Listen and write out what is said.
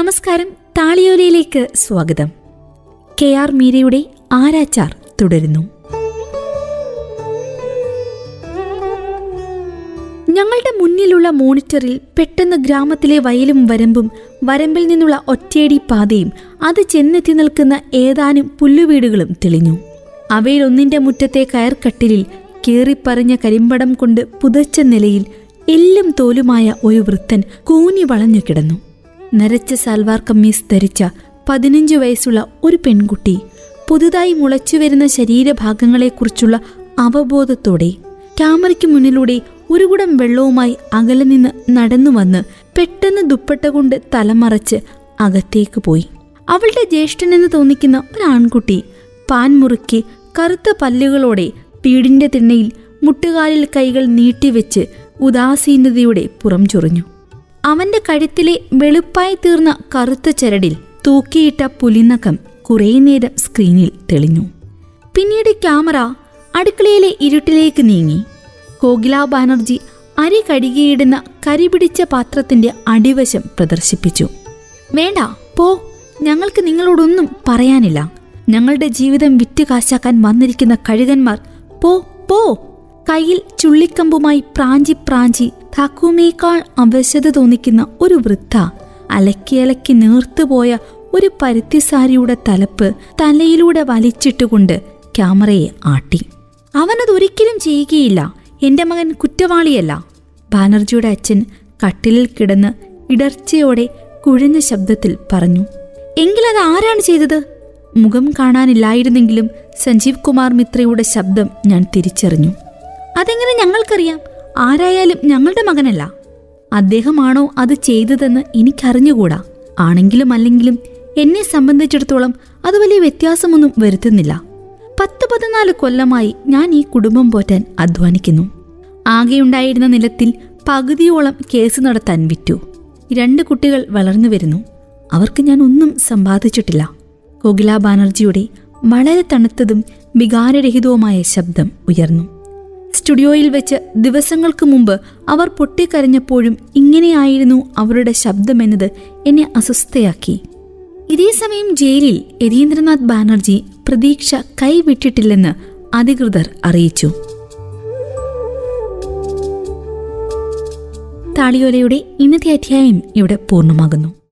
നമസ്കാരം താളിയോലയിലേക്ക് സ്വാഗതം. K R മീരയുടെ ആരാച്ചാർ തുടരുന്നു. ഞങ്ങളുടെ മുന്നിലുള്ള മോണിറ്ററിൽ പെട്ടെന്ന് ഗ്രാമത്തിലെ വയലും വരമ്പും വരമ്പിൽ നിന്നുള്ള ഒറ്റയടി പാതയും അത് ചെന്നെത്തി നിൽക്കുന്ന ഏതാനും പുല്ലുവീടുകളും തെളിഞ്ഞു. അവയിലൊന്നിന്റെ മുറ്റത്തെ കയർക്കട്ടിലിൽ കീറിപ്പറഞ്ഞ കരിമ്പടം കൊണ്ട് പുതച്ച നിലയിൽ എല്ലും തോലുമായ ഒരു വൃത്തൻ കൂനി വളഞ്ഞു കിടന്നു. നരച്ച സൽവാർ കമ്മീസ് ധരിച്ച പതിനഞ്ച് വയസ്സുള്ള ഒരു പെൺകുട്ടി പുതുതായി മുളച്ചു വരുന്ന ശരീരഭാഗങ്ങളെക്കുറിച്ചുള്ള അവബോധത്തോടെ ക്യാമറയ്ക്ക് മുന്നിലൂടെ ഒരു കുടം വെള്ളവുമായി അകലെ നിന്ന് നടന്നു വന്ന് പെട്ടെന്ന് ദുപ്പട്ട കൊണ്ട് തലമറച്ച് അകത്തേക്ക് പോയി. അവളുടെ ജ്യേഷ്ഠനെന്ന് തോന്നിക്കുന്ന ഒരു ആൺകുട്ടി പാൻ മുറുക്കി കറുത്ത പല്ലുകളോടെ വീടിന്റെ തിണ്ണയിൽ മുട്ടുകാലിൽ കൈകൾ നീട്ടിവെച്ച് ഉദാസീനതയുടെ പുറം ചൊറിഞ്ഞു. അവന്റെ കഴുത്തിലെ വെളുപ്പായി തീർന്ന കറുത്ത ചരടിൽ തൂക്കിയിട്ട പുലിനഖം കുറേ നേരം സ്ക്രീനിൽ തെളിഞ്ഞു. പിന്നീട് ക്യാമറ അടുക്കളയിലെ ഇരുട്ടിലേക്ക് നീങ്ങി. കോകില ബാനർജി അരി കഴുകിയിടുന്ന കരിപിടിച്ച പാത്രത്തിന്റെ അടിവശം പ്രദർശിപ്പിച്ചു. വേണ്ട പോ ഞങ്ങൾക്ക് നിങ്ങളോടൊന്നും പറയാനില്ല. ഞങ്ങളുടെ ജീവിതം വിറ്റ് കാശാക്കാൻ വന്നിരിക്കുന്ന കഴുകന്മാർ പോ പോ കയ്യിൽ ചുള്ളിക്കമ്പുമായി പ്രാഞ്ചി പ്രാഞ്ചി താക്കൂമേക്കാൾ അവശത തോന്നിക്കുന്ന ഒരു വൃദ്ധ അലക്കി അലക്കി നേർത്തുപോയ ഒരു പരുത്തിസാരിയുടെ തലപ്പ് തലയിലൂടെ വലിച്ചിട്ടുകൊണ്ട് ക്യാമറയെ ആട്ടി. അവനതൊരിക്കലും ചെയ്യുകയില്ല. എന്റെ മകൻ കുറ്റവാളിയല്ല. ബാനർജിയുടെ അച്ഛൻ കട്ടിലിൽ കിടന്ന് ഇടർച്ചയോടെ കുഴഞ്ഞ ശബ്ദത്തിൽ പറഞ്ഞു എങ്കിലത് ആരാണ് ചെയ്തത്? മുഖം കാണാനില്ലായിരുന്നെങ്കിലും സഞ്ജീവ് കുമാർ മിത്രയുടെ ശബ്ദം ഞാൻ തിരിച്ചറിഞ്ഞു. അതെങ്ങനെ ഞങ്ങൾക്കറിയാം? ആരായാലും ഞങ്ങളുടെ മകനല്ല. അദ്ദേഹമാണോ അത് ചെയ്തതെന്ന് എനിക്കറിഞ്ഞുകൂടാ. ആണെങ്കിലും അല്ലെങ്കിലും എന്നെ സംബന്ധിച്ചിടത്തോളം അത് വലിയ വ്യത്യാസമൊന്നും വരുത്തുന്നില്ല. പത്ത് പതിനാല് കൊല്ലമായി ഞാൻ ഈ കുടുംബം പോറ്റാൻ അധ്വാനിക്കുന്നു. ആകെയുണ്ടായിരുന്ന നിലത്തിൽ പകുതിയോളം കേസ് നടത്താൻ വിറ്റു. രണ്ട് കുട്ടികൾ വളർന്നു വരുന്നു. അവർക്ക് ഞാൻ ഒന്നും സമ്പാദിച്ചിട്ടില്ല. കോകില ബാനർജിയുടെ വളരെ തണുത്തതും വികാരരഹിതവുമായ ശബ്ദം ഉയർന്നു. സ്റ്റുഡിയോയിൽ വെച്ച് ദിവസങ്ങൾക്ക് മുമ്പ് അവർ പൊട്ടിക്കരഞ്ഞപ്പോഴും ഇങ്ങനെയായിരുന്നു അവരുടെ ശബ്ദമെന്നത് എന്നെ അസ്വസ്ഥയാക്കി. ഇതേ സമയം ജയിലിൽ യതീന്ദ്രനാഥ് ബാനർജി പ്രതീക്ഷ കൈവിട്ടിട്ടില്ലെന്ന് അധികൃതർ അറിയിച്ചു. താളിയോലയുടെ ഇന്നത്തെ അധ്യായം ഇവിടെ പൂർണമാകുന്നു.